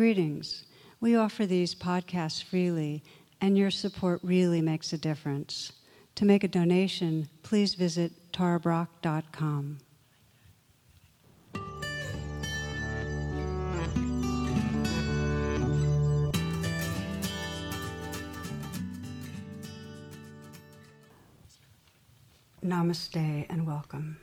Greetings. We offer these podcasts freely, and your support really makes a difference. To make a donation, please visit tarabrach.com. Namaste and welcome.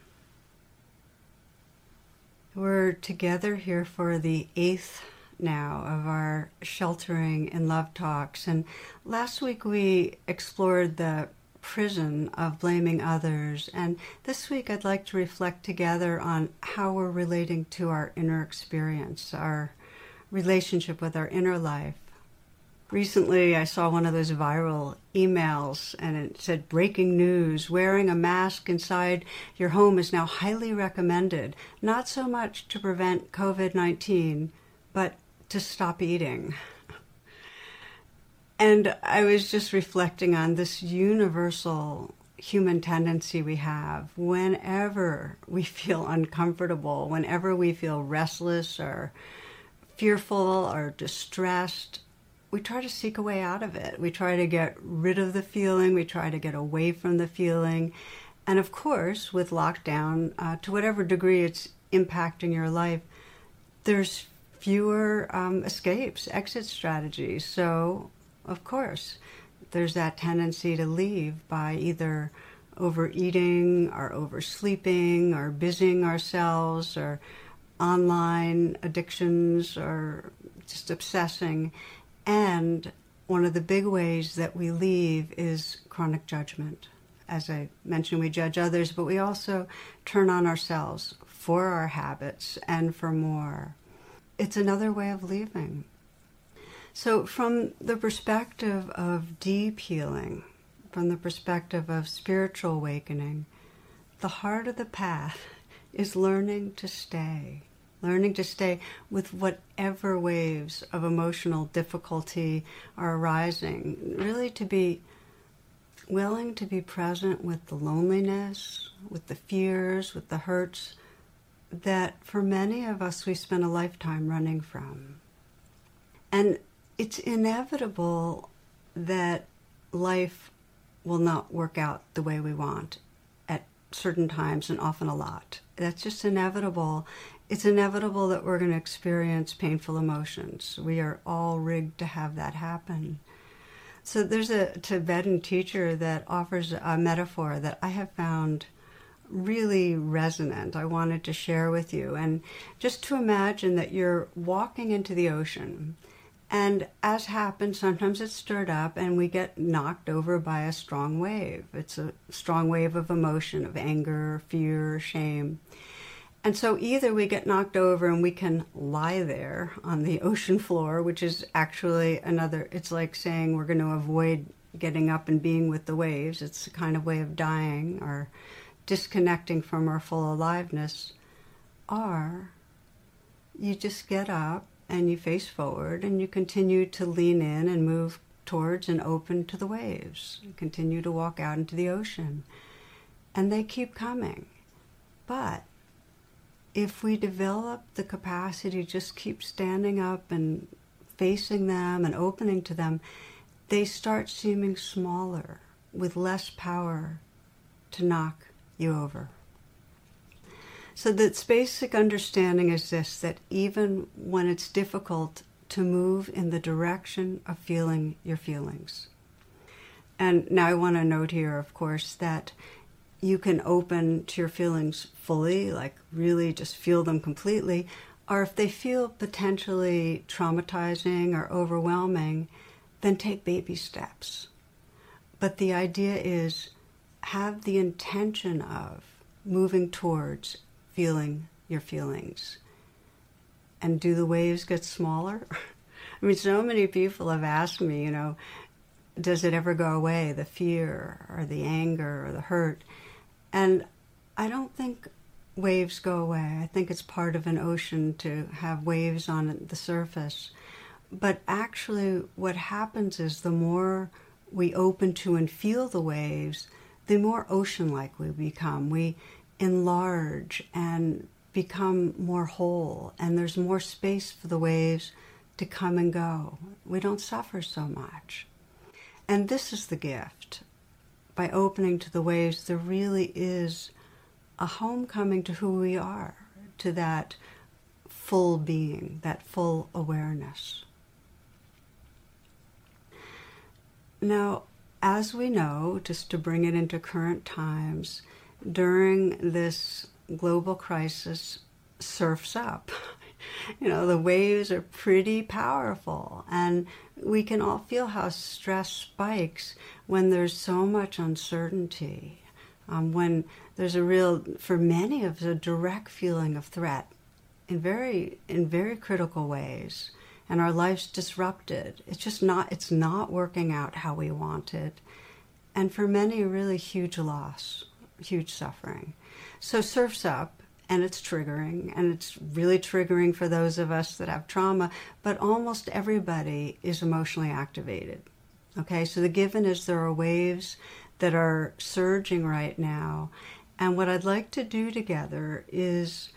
We're together here for the eighth now of our sheltering in love talks. And last week we explored the prison of blaming others. And this week I'd like to reflect together on how we're relating to our inner experience, our relationship with our inner life. Recently, I saw one of those viral emails and it said breaking news wearing a mask inside your home is now highly recommended, not so much to prevent COVID 19, but to stop eating. And I was just reflecting on this universal human tendency we have whenever we feel uncomfortable, whenever we feel restless or fearful or distressed, we try to seek a way out of it. We try to get rid of the feeling, we try to get away from the feeling. And of course, with lockdown, uh, to whatever degree it's impacting your life, there's fewer um, escapes, exit strategies. So, of course, there's that tendency to leave by either overeating or oversleeping or busying ourselves or online addictions or just obsessing. And one of the big ways that we leave is chronic judgment. As I mentioned, we judge others, but we also turn on ourselves for our habits and for more it's another way of leaving. So, from the perspective of deep healing, from the perspective of spiritual awakening, the heart of the path is learning to stay, learning to stay with whatever waves of emotional difficulty are arising, really to be willing to be present with the loneliness, with the fears, with the hurts that for many of us we spend a lifetime running from. And it's inevitable that life will not work out the way we want at certain times and often a lot. That's just inevitable. It's inevitable that we're going to experience painful emotions. We are all rigged to have that happen. So there's a Tibetan teacher that offers a metaphor that I have found really resonant. I wanted to share with you. And just to imagine that you're walking into the ocean. And as happens, sometimes it's stirred up and we get knocked over by a strong wave. It's a strong wave of emotion, of anger, fear, shame. And so either we get knocked over and we can lie there on the ocean floor, which is actually another, it's like saying we're going to avoid getting up and being with the waves. It's a kind of way of dying or disconnecting from our full aliveness, are you just get up and you face forward and you continue to lean in and move towards and open to the waves. You continue to walk out into the ocean. And they keep coming. But if we develop the capacity to just keep standing up and facing them and opening to them, they start seeming smaller with less power to knock you over. So, this basic understanding is this that even when it's difficult to move in the direction of feeling your feelings. And now I want to note here, of course, that you can open to your feelings fully, like really just feel them completely, or if they feel potentially traumatizing or overwhelming, then take baby steps. But the idea is have the intention of moving towards feeling your feelings. And do the waves get smaller? I mean, so many people have asked me, you know, does it ever go away, the fear or the anger or the hurt? And I don't think waves go away. I think it's part of an ocean to have waves on the surface. But actually, what happens is the more we open to and feel the waves, the more ocean like we become. We enlarge and become more whole, and there's more space for the waves to come and go. We don't suffer so much. And this is the gift. By opening to the waves, there really is a homecoming to who we are, to that full being, that full awareness. Now, as we know, just to bring it into current times, during this global crisis, surfs up. you know, the waves are pretty powerful, and we can all feel how stress spikes when there's so much uncertainty. Um, when there's a real, for many of us, a direct feeling of threat in very, in very critical ways, and our lives disrupted. It's just not, it's not working out how we wanted, and for many, really huge loss, huge suffering. So surfs up, and it's triggering and it's really triggering for those of us that have trauma but almost everybody is emotionally activated okay so the given is there are waves that are surging right now and what i'd like to do together is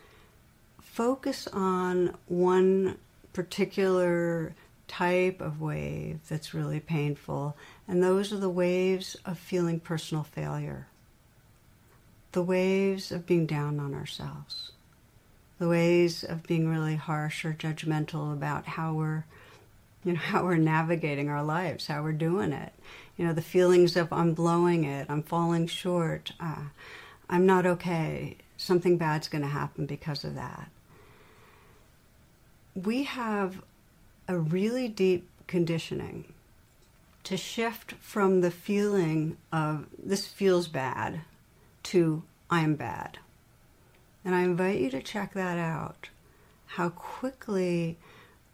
focus on one particular type of wave that's really painful and those are the waves of feeling personal failure. The waves of being down on ourselves, the ways of being really harsh or judgmental about how we're, you know, how we're navigating our lives, how we're doing it. You know, the feelings of I'm blowing it, I'm falling short, uh, I'm not okay, something bad's going to happen because of that. We have a really deep conditioning to shift from the feeling of this feels bad to I am bad. And I invite you to check that out. How quickly,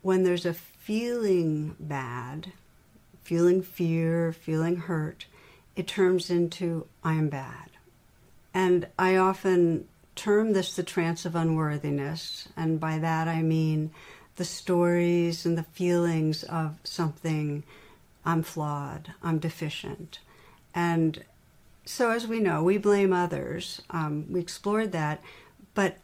when there's a feeling bad, feeling fear, feeling hurt, it turns into I am bad. And I often term this the trance of unworthiness. And by that I mean the stories and the feelings of something I'm flawed, I'm deficient. And so, as we know, we blame others. Um, we explored that, but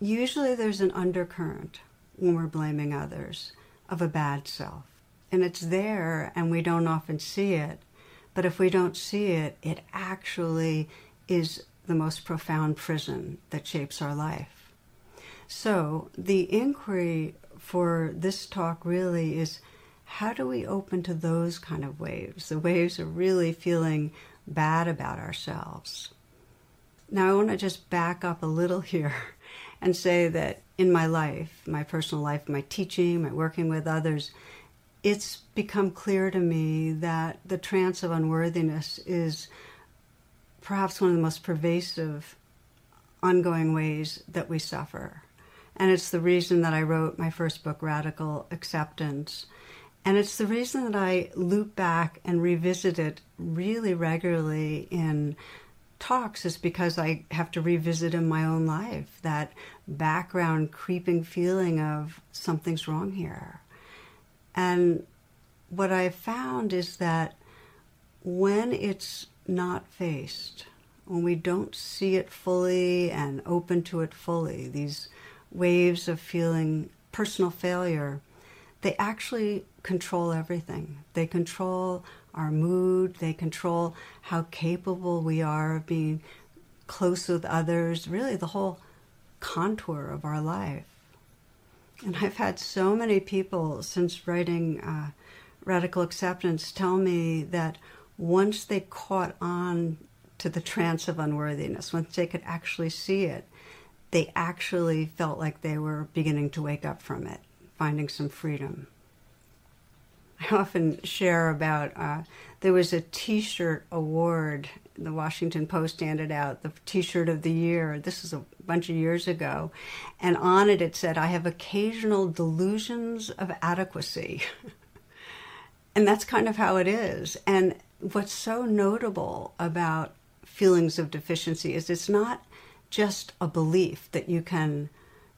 usually there's an undercurrent when we're blaming others of a bad self. And it's there, and we don't often see it. But if we don't see it, it actually is the most profound prison that shapes our life. So, the inquiry for this talk really is how do we open to those kind of waves? The waves of really feeling bad about ourselves. Now, I want to just back up a little here and say that in my life, my personal life, my teaching, my working with others, it's become clear to me that the trance of unworthiness is perhaps one of the most pervasive ongoing ways that we suffer. And it's the reason that I wrote my first book, Radical Acceptance, and it's the reason that I loop back and revisit it really regularly in talks is because I have to revisit in my own life that background creeping feeling of something's wrong here. And what I've found is that when it's not faced, when we don't see it fully and open to it fully, these waves of feeling personal failure, they actually control everything. They control our mood, they control how capable we are of being close with others, really the whole contour of our life. And I've had so many people since writing uh, Radical Acceptance tell me that once they caught on to the trance of unworthiness, once they could actually see it, they actually felt like they were beginning to wake up from it, finding some freedom. I often share about uh, there was a T-shirt award. The Washington Post handed out the T-shirt of the year. This is a bunch of years ago, and on it it said, "I have occasional delusions of adequacy," and that's kind of how it is. And what's so notable about feelings of deficiency is it's not just a belief that you can,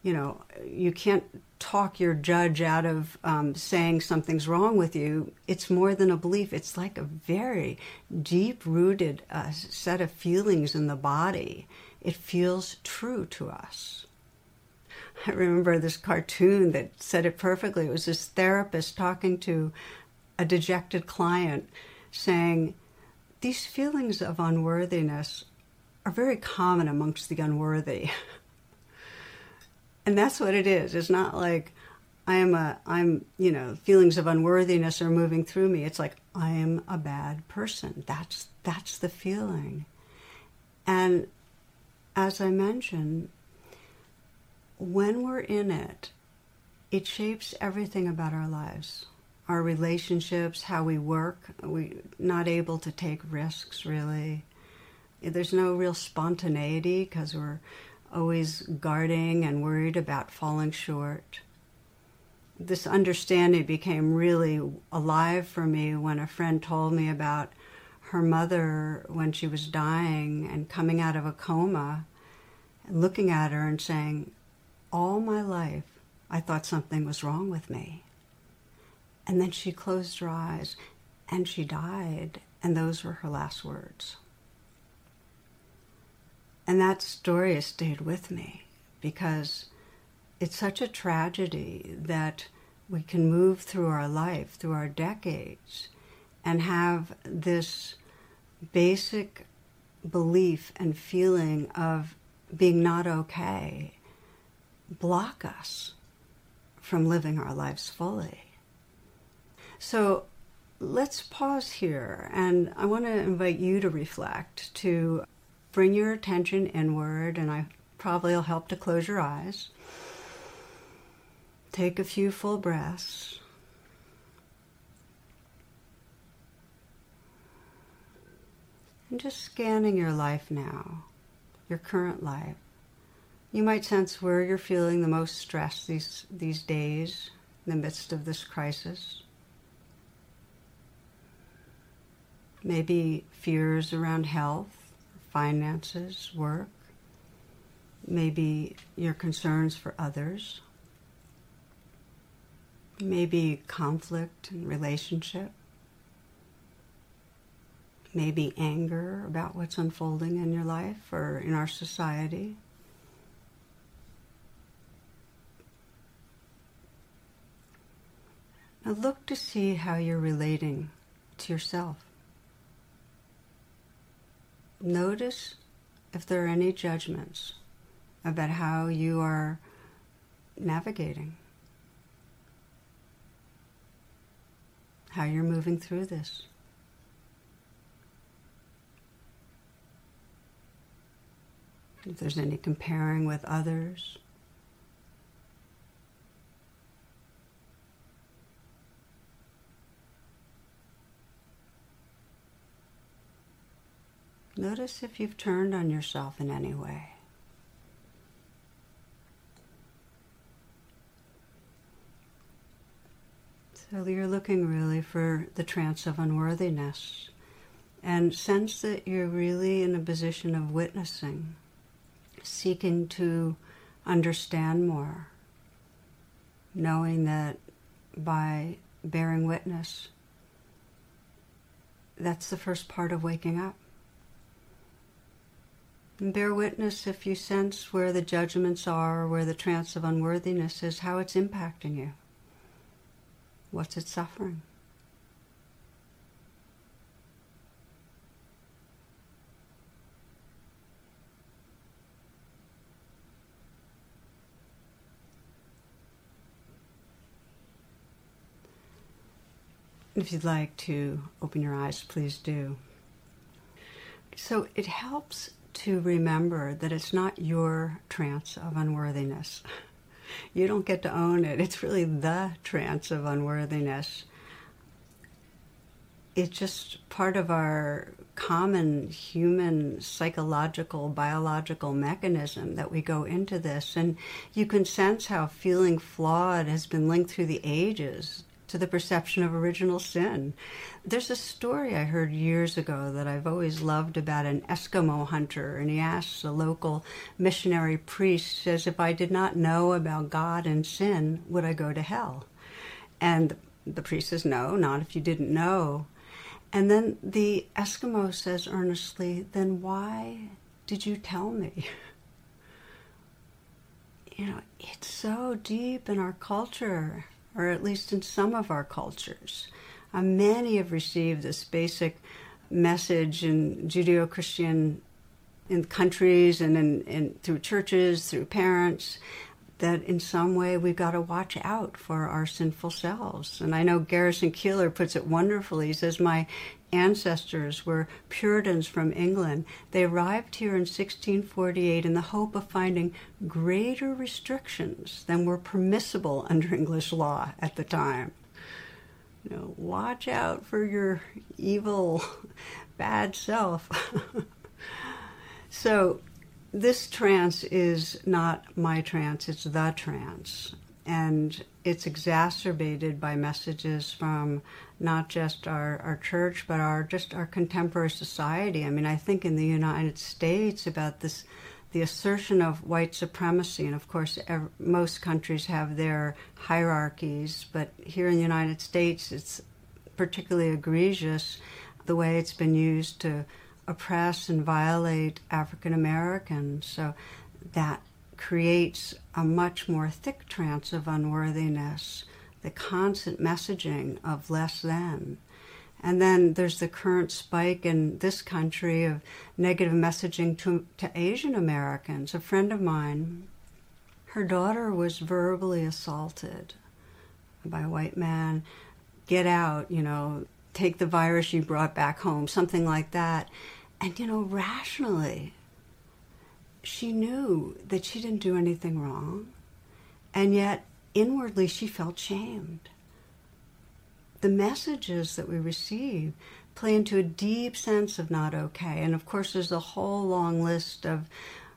you know, you can't talk your judge out of um, saying something's wrong with you. It's more than a belief. It's like a very deep rooted uh, set of feelings in the body. It feels true to us. I remember this cartoon that said it perfectly. It was this therapist talking to a dejected client saying, These feelings of unworthiness are very common amongst the unworthy. and that's what it is. It's not like I am a, I'm, you know, feelings of unworthiness are moving through me. It's like I am a bad person. That's, that's the feeling. And as I mentioned, when we're in it, it shapes everything about our lives our relationships, how we work. We're not able to take risks, really. There's no real spontaneity because we're always guarding and worried about falling short. This understanding became really alive for me when a friend told me about her mother when she was dying and coming out of a coma and looking at her and saying, All my life, I thought something was wrong with me. And then she closed her eyes and she died, and those were her last words. And that story has stayed with me because it's such a tragedy that we can move through our life, through our decades, and have this basic belief and feeling of being not okay block us from living our lives fully. So let's pause here, and I want to invite you to reflect, to bring your attention inward, and I probably will help to close your eyes. Take a few full breaths. And just scanning your life now, your current life. You might sense where you're feeling the most stress these, these days in the midst of this crisis. Maybe fears around health, finances, work, maybe your concerns for others, maybe conflict and relationship, maybe anger about what's unfolding in your life or in our society. Now look to see how you're relating to yourself. Notice if there are any judgments about how you are navigating, how you're moving through this. If there's any comparing with others. Notice if you've turned on yourself in any way. So you're looking really for the trance of unworthiness and sense that you're really in a position of witnessing, seeking to understand more, knowing that by bearing witness, that's the first part of waking up. Bear witness if you sense where the judgments are, where the trance of unworthiness is, how it's impacting you. What's it suffering? If you'd like to open your eyes, please do. So it helps to remember that it's not your trance of unworthiness. You don't get to own it. It's really the trance of unworthiness. It's just part of our common human psychological, biological mechanism that we go into this. And you can sense how feeling flawed has been linked through the ages to the perception of original sin. There's a story I heard years ago that I've always loved about an Eskimo hunter, and he asks a local missionary priest, says, If I did not know about God and sin, would I go to hell? And the priest says, No, not if you didn't know. And then the Eskimo says earnestly, Then why did you tell me? you know, it's so deep in our culture, or at least in some of our cultures. Uh, many have received this basic message in Judeo Christian in countries and in, in, through churches, through parents, that in some way we've got to watch out for our sinful selves. And I know Garrison Keillor puts it wonderfully. He says, My ancestors were Puritans from England. They arrived here in 1648 in the hope of finding greater restrictions than were permissible under English law at the time. You know, watch out for your evil, bad self. so, this trance is not my trance, it's the trance. And it's exacerbated by messages from not just our, our church, but our just our contemporary society. I mean, I think in the United States about this, the assertion of white supremacy, and of course, ev- most countries have their hierarchies, but here in the United States, it's particularly egregious the way it's been used to oppress and violate African Americans. So that creates a much more thick trance of unworthiness the constant messaging of less than. And then there's the current spike in this country of negative messaging to, to Asian Americans. A friend of mine, her daughter was verbally assaulted by a white man. Get out, you know, take the virus you brought back home, something like that. And, you know, rationally, she knew that she didn't do anything wrong. And yet inwardly she felt shamed. The messages that we receive play into a deep sense of not okay. And of course, there's a whole long list of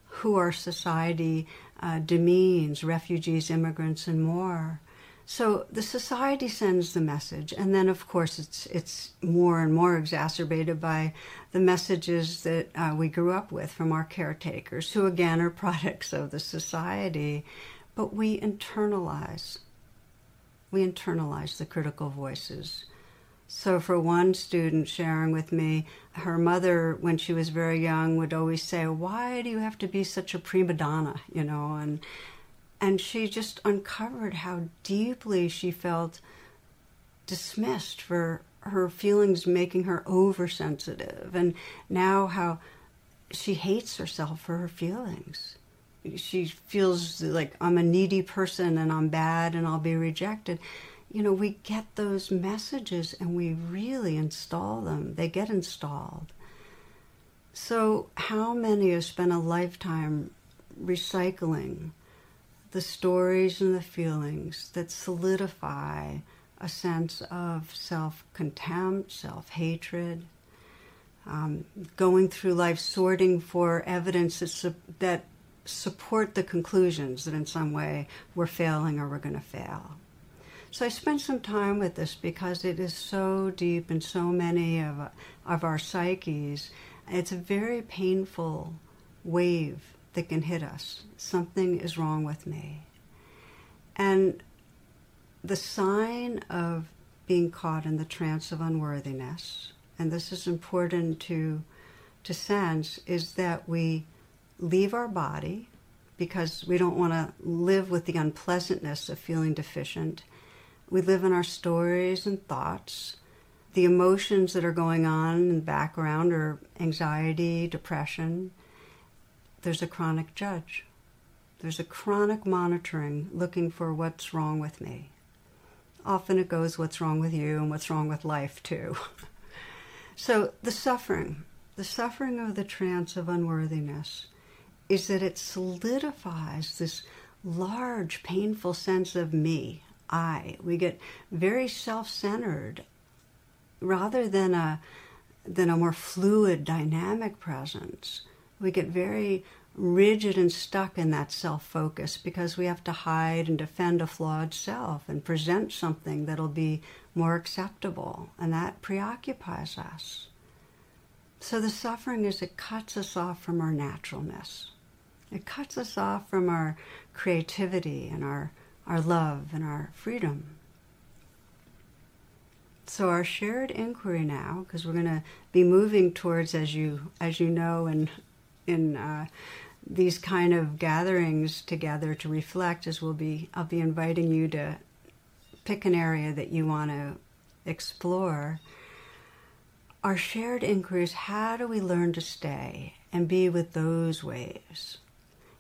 who our society uh, demeans refugees, immigrants, and more. So the society sends the message, and then of course it's it's more and more exacerbated by the messages that uh, we grew up with from our caretakers, who again are products of the society but we internalize. We internalize the critical voices. So, for one student sharing with me, her mother, when she was very young, would always say, "Why do you have to be such a prima donna?" You know, and and she just uncovered how deeply she felt dismissed for her feelings making her oversensitive, and now how she hates herself for her feelings she feels like I'm a needy person and I'm bad and I'll be rejected. You know, we get those messages and we really install them. They get installed. So, how many have spent a lifetime recycling the stories and the feelings that solidify a sense of self contempt, self hatred? Um, going through life sorting for evidence that, that support the conclusions that in some way we're failing or we're going to fail. So I spent some time with this because it is so deep in so many of, of our psyches. It's a very painful wave that can hit us. Something is wrong with me. And the sign of being caught in the trance of unworthiness, and this is important to, to sense, is that we leave our body because we don't want to live with the unpleasantness of feeling deficient. We live in our stories and thoughts. The emotions that are going on in the background are anxiety, depression. There's a chronic judge. There's a chronic monitoring looking for what's wrong with me. Often it goes what's wrong with you and what's wrong with life, too. so the suffering, the suffering of the trance of unworthiness, is that it solidifies this large, painful sense of me, I. We get very self centered rather than a, than a more fluid, dynamic presence. We get very rigid and stuck in that self focus because we have to hide and defend a flawed self and present something that'll be more acceptable, and that preoccupies us. So the suffering is it cuts us off from our naturalness. It cuts us off from our creativity and our, our love and our freedom. So our shared inquiry now, because we're going to be moving towards, as you as you know, in in uh, these kind of gatherings together to reflect as we'll be I'll be inviting you to pick an area that you want to explore. Our shared inquiries, how do we learn to stay and be with those waves?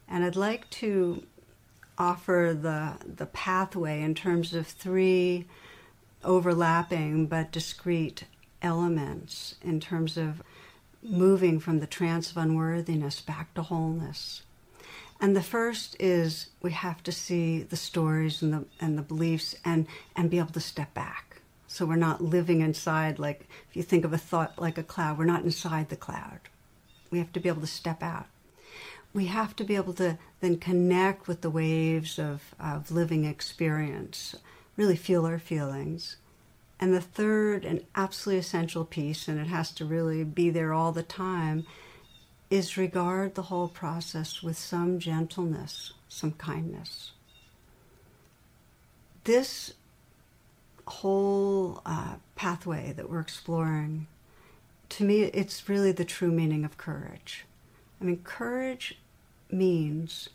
And I'd like to offer the the pathway in terms of three overlapping but discrete elements in terms of moving from the trance of unworthiness back to wholeness. And the first is we have to see the stories and the and the beliefs and and be able to step back. So we're not living inside like if you think of a thought like a cloud, we're not inside the cloud. We have to be able to step out. We have to be able to then connect with the waves of, of living experience, really feel our feelings, and the third and absolutely essential piece, and it has to really be there all the time, is regard the whole process with some gentleness, some kindness. This whole uh, pathway that we're exploring, to me, it's really the true meaning of courage. I mean, courage means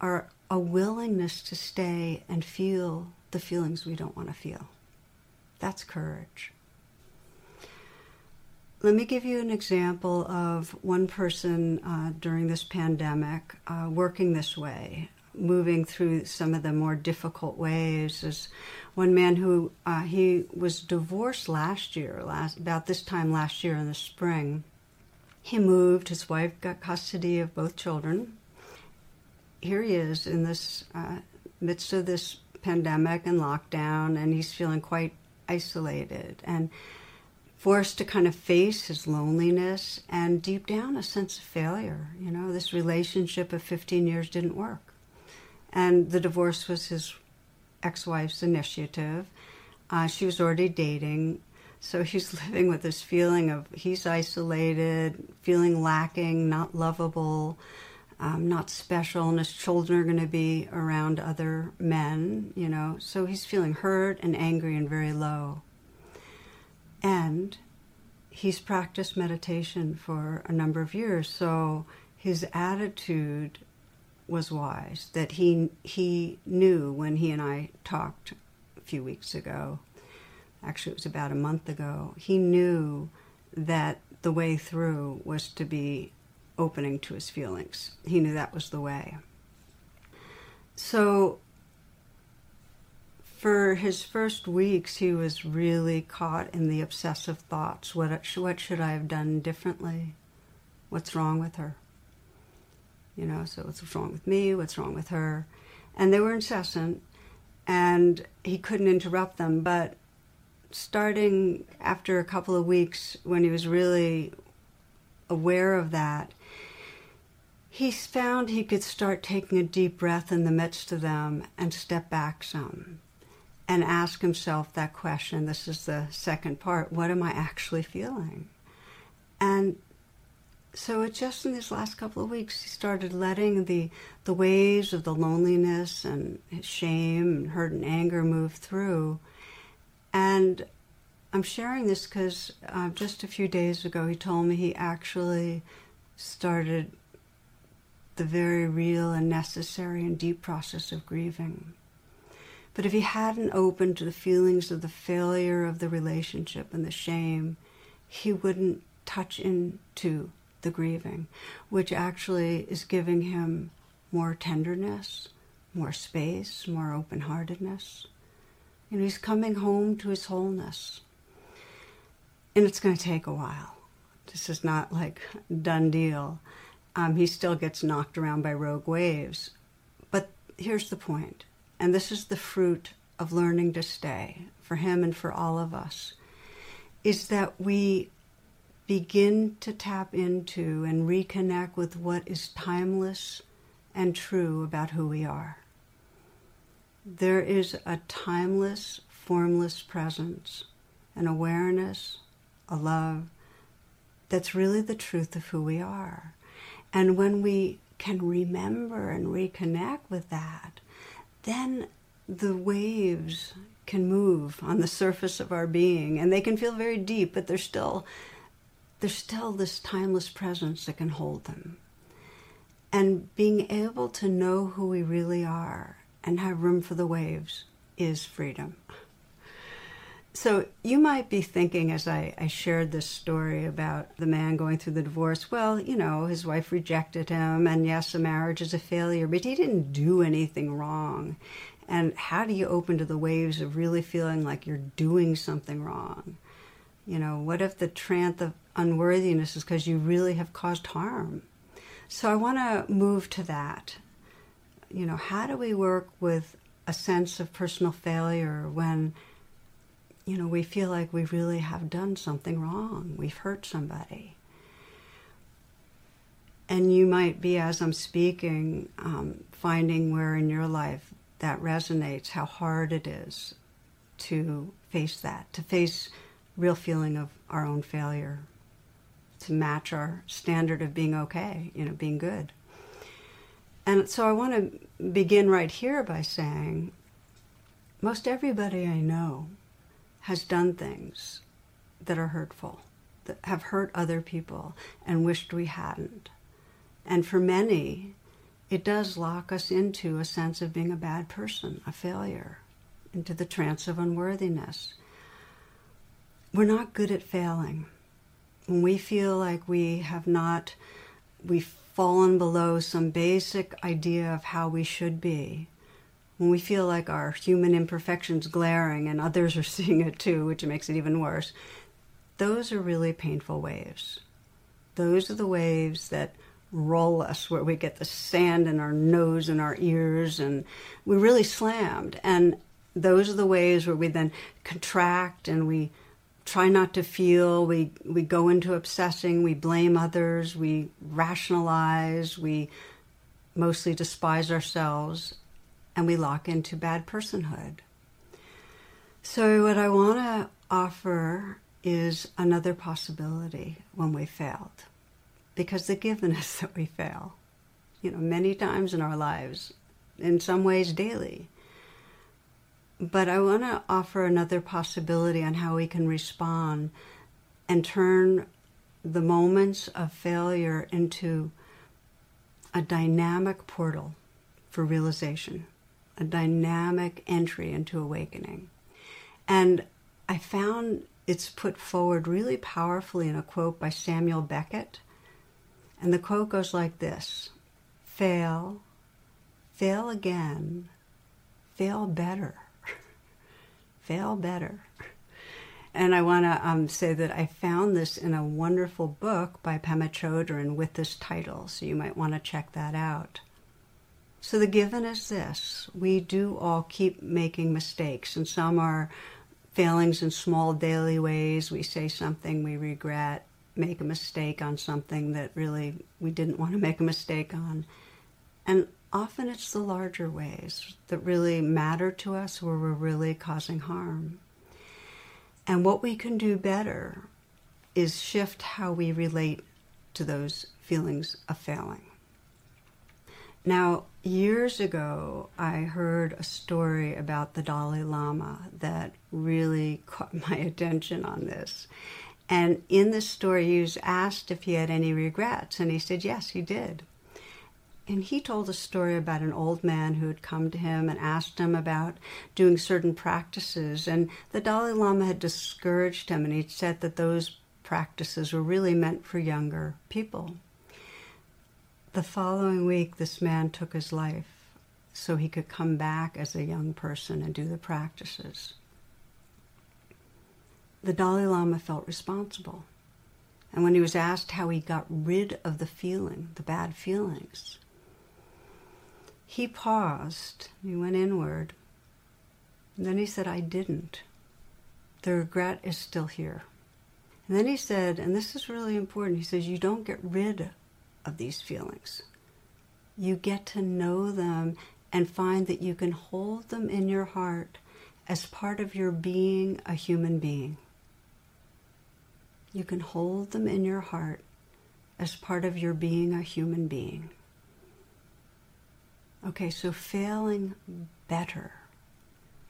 our a willingness to stay and feel the feelings we don't want to feel. That's courage. Let me give you an example of one person uh, during this pandemic uh, working this way, moving through some of the more difficult ways. Is one man who uh, he was divorced last year, last about this time last year in the spring. He moved. His wife got custody of both children. Here he is in this uh, midst of this pandemic and lockdown, and he's feeling quite isolated and forced to kind of face his loneliness and deep down a sense of failure. You know, this relationship of 15 years didn't work. And the divorce was his ex wife's initiative. Uh, she was already dating. So he's living with this feeling of he's isolated, feeling lacking, not lovable, um, not special, and his children are going to be around other men, you know. So he's feeling hurt and angry and very low. And he's practiced meditation for a number of years, so his attitude was wise. That he he knew when he and I talked a few weeks ago. Actually, it was about a month ago. He knew that the way through was to be opening to his feelings. He knew that was the way. So, for his first weeks, he was really caught in the obsessive thoughts. What, what should I have done differently? What's wrong with her? You know, so what's wrong with me? What's wrong with her? And they were incessant, and he couldn't interrupt them. But starting after a couple of weeks, when he was really aware of that, he found he could start taking a deep breath in the midst of them and step back some and ask himself that question. This is the second part what am I actually feeling? And so it just in these last couple of weeks, he started letting the, the waves of the loneliness and shame and hurt and anger move through. And I'm sharing this because uh, just a few days ago, he told me he actually started the very real and necessary and deep process of grieving. But if he hadn't opened to the feelings of the failure of the relationship and the shame, he wouldn't touch into the grieving, which actually is giving him more tenderness, more space, more open heartedness. And he's coming home to his wholeness. And it's going to take a while. This is not like done deal um, he still gets knocked around by rogue waves. But here's the point, and this is the fruit of learning to stay for him and for all of us, is that we begin to tap into and reconnect with what is timeless and true about who we are. There is a timeless, formless presence, an awareness, a love that's really the truth of who we are. And when we can remember and reconnect with that, then the waves can move on the surface of our being and they can feel very deep, but there's still there's still this timeless presence that can hold them. And being able to know who we really are and have room for the waves is freedom. So you might be thinking as I, I, shared this story about the man going through the divorce, well, you know, his wife rejected him, and yes, the marriage is a failure, but he didn't do anything wrong. And how do you open to the waves of really feeling like you're doing something wrong? You know, what if the trance of unworthiness is because you really have caused harm? So I want to move to that. You know, how do we work with a sense of personal failure when you know, we feel like we really have done something wrong. We've hurt somebody. And you might be, as I'm speaking, um, finding where in your life that resonates, how hard it is to face that, to face real feeling of our own failure, to match our standard of being okay, you know, being good. And so I want to begin right here by saying most everybody I know has done things that are hurtful, that have hurt other people and wished we hadn't. And for many, it does lock us into a sense of being a bad person, a failure, into the trance of unworthiness. We're not good at failing. When we feel like we have not, we've fallen below some basic idea of how we should be, when we feel like our human imperfections glaring and others are seeing it too, which makes it even worse, those are really painful waves. Those are the waves that roll us where we get the sand in our nose and our ears and we really slammed. And those are the waves where we then contract and we try not to feel, we, we go into obsessing, we blame others, we rationalize, we mostly despise ourselves and we lock into bad personhood. So, what I want to offer is another possibility when we failed, because the given is that we fail, you know, many times in our lives, in some ways daily. But I want to offer another possibility on how we can respond and turn the moments of failure into a dynamic portal for realization a dynamic entry into awakening. And I found it's put forward really powerfully in a quote by Samuel Beckett. And the quote goes like this Fail, fail again, fail better, fail better. And I want to um, say that I found this in a wonderful book by Pema Chodron with this title, so you might want to check that out. So the given is this we do all keep making mistakes, and some are failings in small daily ways. We say something we regret, make a mistake on something that really we didn't want to make a mistake on. And often it's the larger ways that really matter to us where we're really causing harm. And what we can do better is shift how we relate to those feelings of failing. Now, years ago, I heard a story about the Dalai Lama that really caught my attention on this. And in the story, he was asked if he had any regrets, and he said yes, he did. And he told a story about an old man who had come to him and asked him about doing certain practices. And the Dalai Lama had discouraged him, and he'd said that those practices were really meant for younger people. The following week, this man took his life so he could come back as a young person and do the practices. The Dalai Lama felt responsible. And when he was asked how he got rid of the feeling, the bad feelings, he paused, he went inward, and then he said, I didn't. The regret is still here. And then he said, and this is really important, he says, You don't get rid of these feelings. You get to know them and find that you can hold them in your heart as part of your being a human being. You can hold them in your heart as part of your being a human being. Okay, so failing better.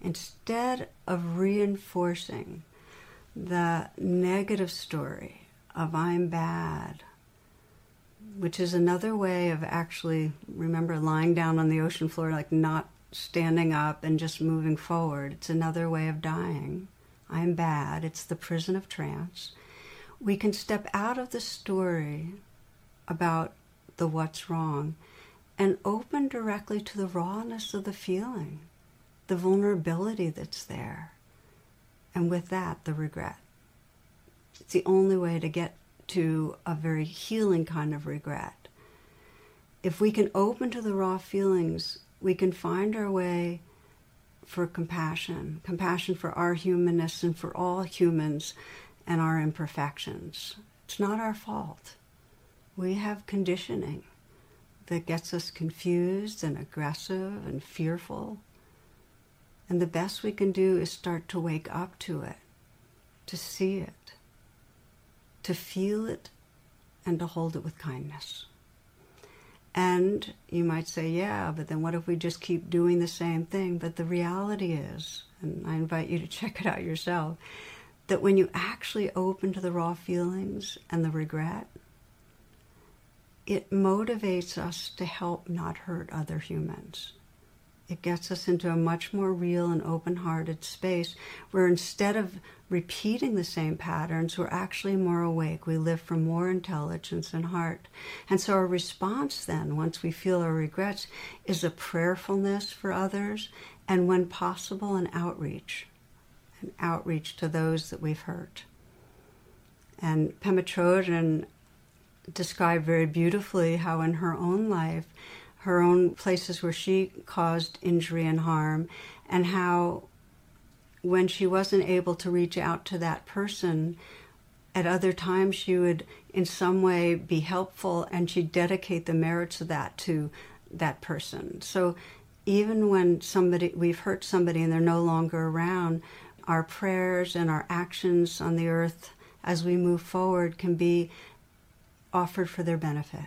Instead of reinforcing the negative story of I'm bad, which is another way of actually, remember, lying down on the ocean floor, like not standing up and just moving forward. It's another way of dying. I'm bad. It's the prison of trance. We can step out of the story about the what's wrong and open directly to the rawness of the feeling, the vulnerability that's there. And with that, the regret. It's the only way to get to a very healing kind of regret. If we can open to the raw feelings, we can find our way for compassion, compassion for our humanness and for all humans and our imperfections. It's not our fault. We have conditioning that gets us confused and aggressive and fearful. And the best we can do is start to wake up to it, to see it, to feel it, and to hold it with kindness. And you might say, yeah, but then what if we just keep doing the same thing? But the reality is, and I invite you to check it out yourself, that when you actually open to the raw feelings and the regret, it motivates us to help not hurt other humans. It gets us into a much more real and open hearted space where instead of repeating the same patterns, we're actually more awake. We live from more intelligence and heart. And so our response then, once we feel our regrets, is a prayerfulness for others and, when possible, an outreach. An outreach to those that we've hurt. And Pema Chodron described very beautifully how in her own life, her own places where she caused injury and harm, and how when she wasn't able to reach out to that person, at other times she would in some way be helpful and she'd dedicate the merits of that to that person. So even when somebody we've hurt somebody and they're no longer around, our prayers and our actions on the earth as we move forward can be offered for their benefit.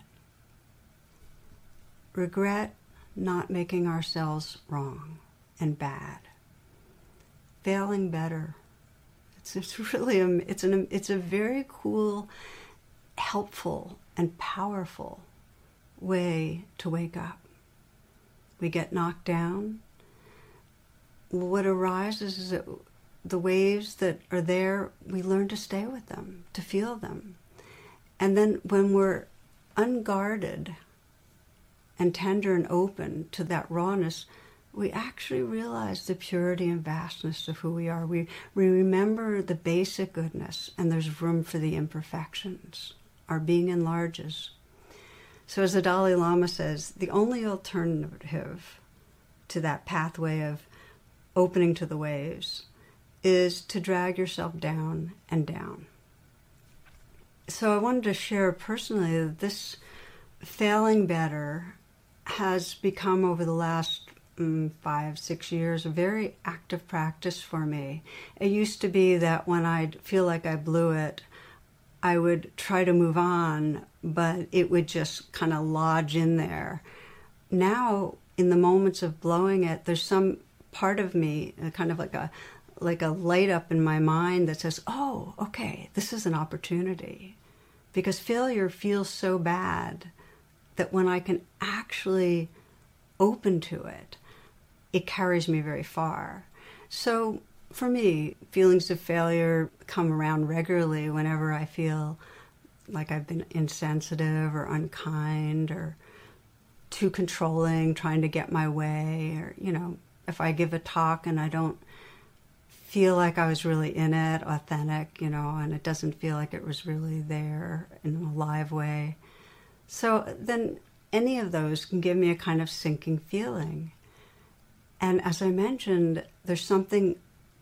Regret not making ourselves wrong and bad. Failing better. It's, it's really a, it's an it's a very cool, helpful and powerful way to wake up. We get knocked down. What arises is that the waves that are there, we learn to stay with them, to feel them, and then when we're unguarded and tender and open to that rawness, we actually realize the purity and vastness of who we are. We, we remember the basic goodness, and there's room for the imperfections. Our being enlarges. So, as the Dalai Lama says, the only alternative to that pathway of opening to the waves is to drag yourself down and down so I wanted to share personally that this failing better has become over the last mm, five, six years a very active practice for me. It used to be that when I'd feel like I blew it, I would try to move on, but it would just kind of lodge in there. Now, in the moments of blowing it, there's some part of me, uh, kind of like a like a light up in my mind that says, "Oh, okay, this is an opportunity." because failure feels so bad that when I can actually open to it, it carries me very far. So for me, feelings of failure come around regularly whenever I feel like I've been insensitive or unkind or too controlling, trying to get my way, or, you know, if I give a talk and I don't feel like I was really in it, authentic, you know, and it doesn't feel like it was really there in a live way. So then any of those can give me a kind of sinking feeling. And as I mentioned, there's something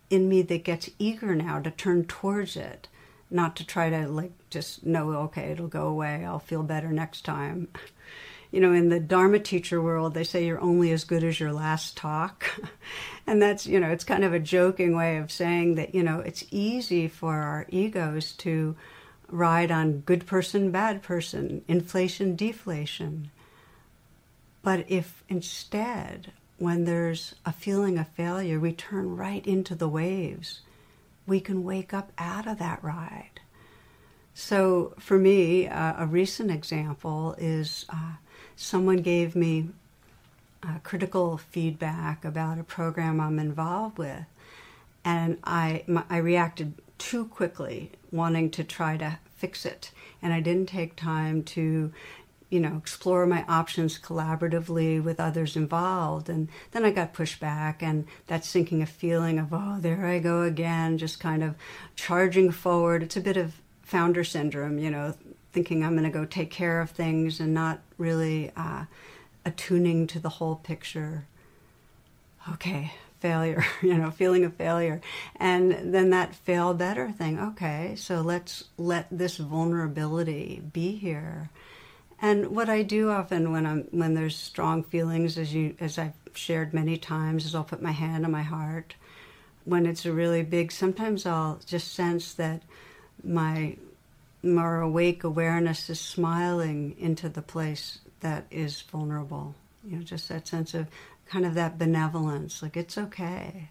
in me that gets eager now to turn towards it, not to try to like just know, okay, it'll go away, I'll feel better next time. you know, in the Dharma teacher world, they say you're only as good as your last talk. and that's, you know, it's kind of a joking way of saying that, you know, it's easy for our egos to ride on good person, bad person, inflation, deflation. But if instead, when there's a feeling of failure, we turn right into the waves, we can wake up out of that ride. So for me, uh, a recent example is uh, someone gave me uh, critical feedback about a program I'm involved with, and I my, I reacted too quickly, wanting to try to fix it, and I didn't take time to you know, explore my options collaboratively with others involved. And then I got pushed back, and that sinking a feeling of, oh, there I go again, just kind of charging forward. It's a bit of founder syndrome, you know, thinking I'm going to go take care of things and not really uh, attuning to the whole picture. Okay, failure, you know, feeling of failure. And then that fail better thing. Okay, so let's let this vulnerability be here and what I do often when I'm when there's strong feelings, as you as I've shared many times, is I'll put my hand on my heart. When it's a really big, sometimes I'll just sense that my more awake awareness is smiling into the place that is vulnerable. You know, just that sense of kind of that benevolence, like it's okay.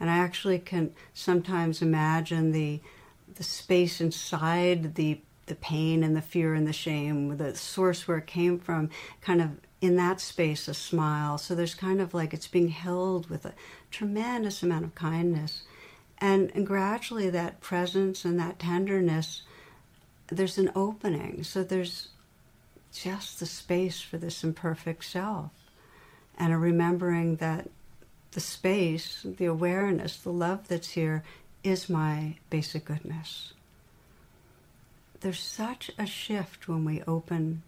And I actually can sometimes imagine the the space inside the the pain and the fear and the shame, the source where it came from, kind of in that space a smile. So there's kind of like it's being held with a tremendous amount of kindness. And, and gradually that presence and that tenderness, there's an opening. So there's just the space for this imperfect self. And a remembering that the space, the awareness, the love that's here is my basic goodness there's such a shift when we open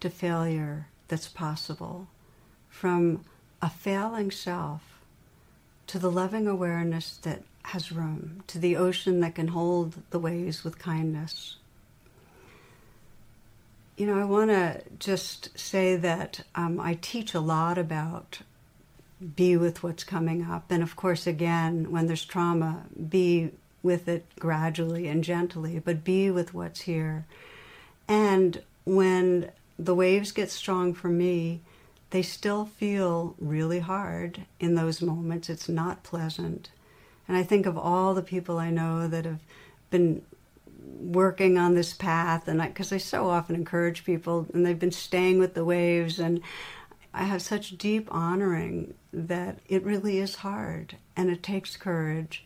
to failure that's possible from a failing self to the loving awareness that has room, to the ocean that can hold the waves with kindness. You know, I want to just say that um, I teach a lot about be with what's coming up. And of course, again, when there's trauma, be with it gradually and gently, but be with what's here. And when the waves get strong for me, they still feel really hard in those moments. It's not pleasant. And I think of all the people I know that have been working on this path, and because I, I so often encourage people, and they've been staying with the waves, and I have such deep honoring that it really is hard and it takes courage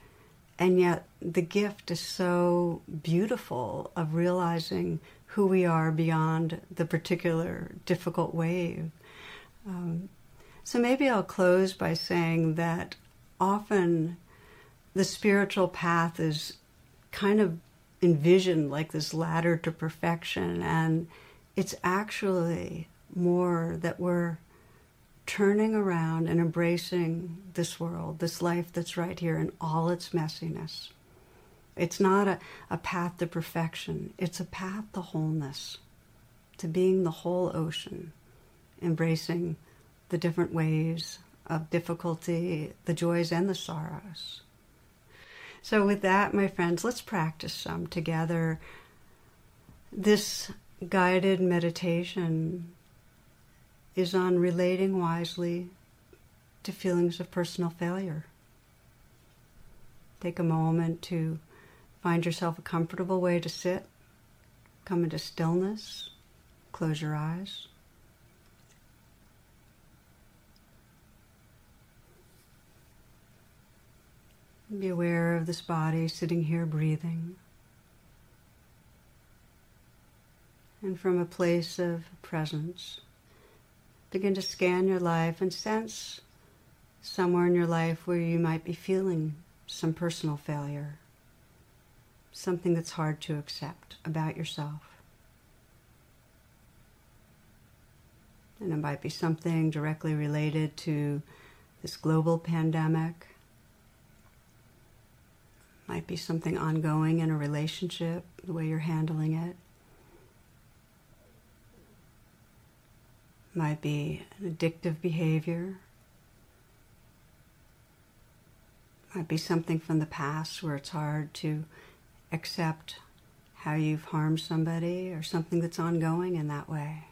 and yet, the gift is so beautiful of realizing who we are beyond the particular difficult wave. Um, so, maybe I'll close by saying that often the spiritual path is kind of envisioned like this ladder to perfection, and it's actually more that we're turning around and embracing this world, this life that's right here in all its messiness. It's not a, a path to perfection, it's a path to wholeness, to being the whole ocean, embracing the different waves of difficulty, the joys and the sorrows. So, with that, my friends, let's practice some together. This guided meditation is on relating wisely to feelings of personal failure. Take a moment to find yourself a comfortable way to sit. Come into stillness. Close your eyes. Be aware of this body sitting here breathing. And from a place of presence, Begin to scan your life and sense somewhere in your life where you might be feeling some personal failure, something that's hard to accept about yourself. And it might be something directly related to this global pandemic. Might be something ongoing in a relationship, the way you're handling it. might be an addictive behavior, might be something from the past where it's hard to accept how you've harmed somebody or something that's ongoing in that way.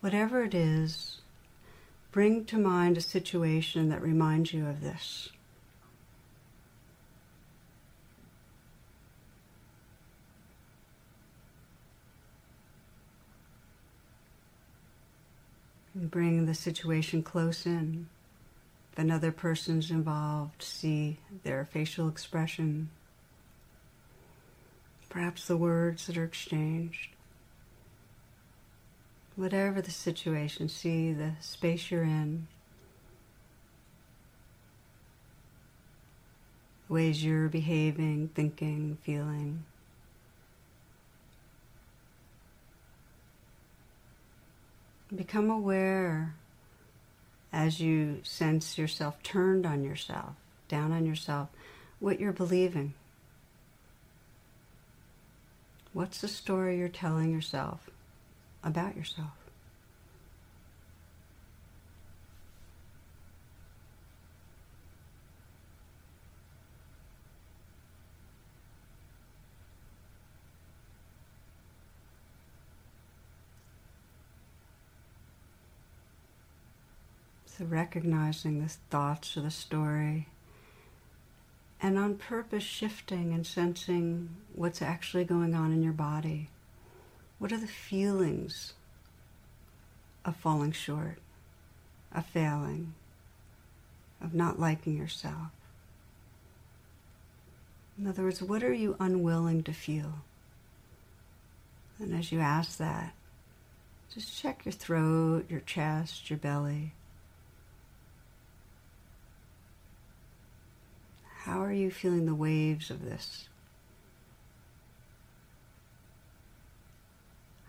Whatever it is, bring to mind a situation that reminds you of this. Bring the situation close in. If another person's involved, see their facial expression, perhaps the words that are exchanged. Whatever the situation, see the space you're in, ways you're behaving, thinking, feeling. Become aware as you sense yourself turned on yourself, down on yourself, what you're believing. What's the story you're telling yourself about yourself? So recognizing the thoughts or the story, and on purpose shifting and sensing what's actually going on in your body. What are the feelings of falling short, of failing, of not liking yourself? In other words, what are you unwilling to feel? And as you ask that, just check your throat, your chest, your belly. How are you feeling the waves of this?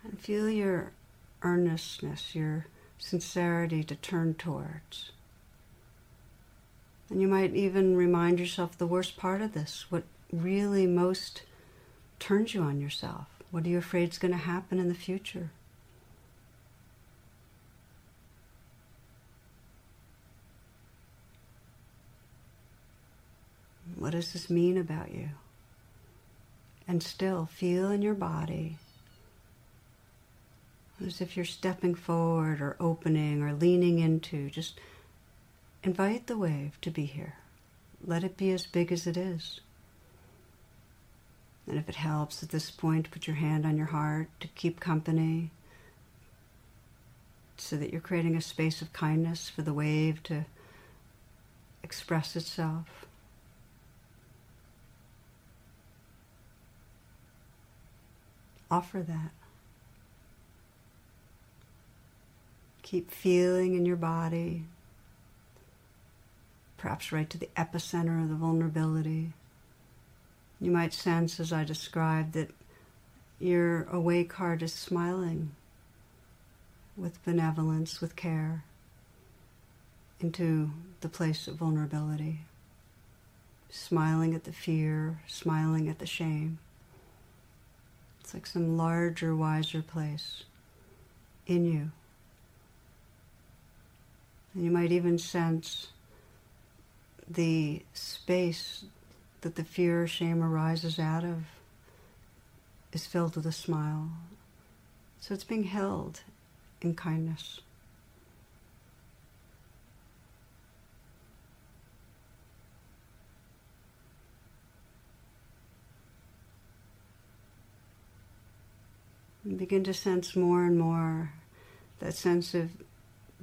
And feel your earnestness, your sincerity to turn towards. And you might even remind yourself the worst part of this, what really most turns you on yourself. What are you afraid is going to happen in the future? What does this mean about you? And still feel in your body as if you're stepping forward or opening or leaning into. Just invite the wave to be here. Let it be as big as it is. And if it helps at this point, put your hand on your heart to keep company so that you're creating a space of kindness for the wave to express itself. Offer that. Keep feeling in your body, perhaps right to the epicenter of the vulnerability. You might sense, as I described, that your awake heart is smiling with benevolence, with care, into the place of vulnerability, smiling at the fear, smiling at the shame. It's like some larger, wiser place in you. And you might even sense the space that the fear or shame arises out of is filled with a smile. So it's being held in kindness. Begin to sense more and more that sense of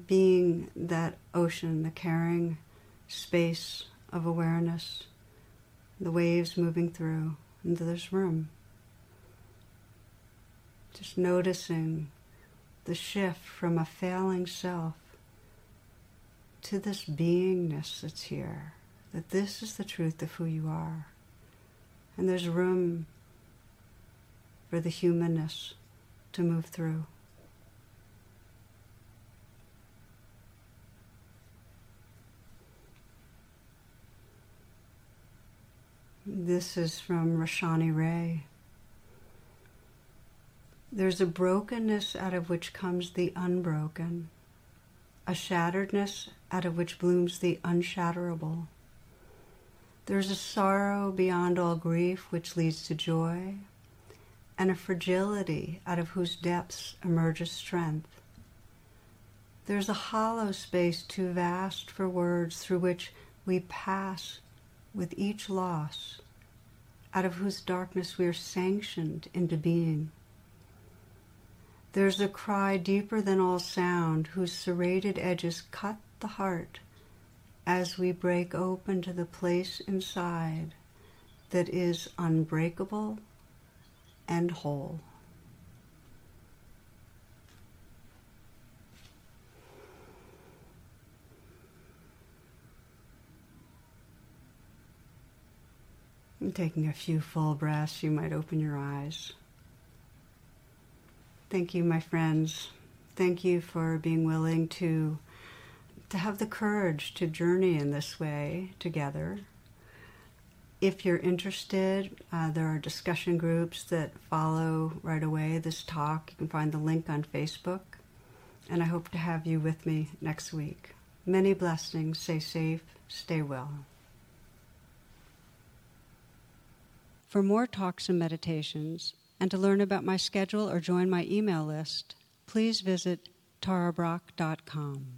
being that ocean, the caring space of awareness, the waves moving through into this room. Just noticing the shift from a failing self to this beingness that's here, that this is the truth of who you are. And there's room for the humanness to move through. This is from Rashani Réa. There's a brokenness out of which comes the unbroken, a shatteredness out of which blooms the unshatterable. There's a sorrow beyond all grief which leads to joy, and a fragility out of whose depths emerges strength. There's a hollow space too vast for words through which we pass with each loss, out of whose darkness we are sanctioned into being. There's a cry deeper than all sound, whose serrated edges cut the heart as we break open to the place inside that is unbreakable and whole. And taking a few full breaths, you might open your eyes. Thank you, my friends. Thank you for being willing to to have the courage to journey in this way together. If you're interested, uh, there are discussion groups that follow right away this talk. You can find the link on Facebook. And I hope to have you with me next week. Many blessings. Stay safe. Stay well. For more talks and meditations, and to learn about my schedule or join my email list, please visit tarabrach.com.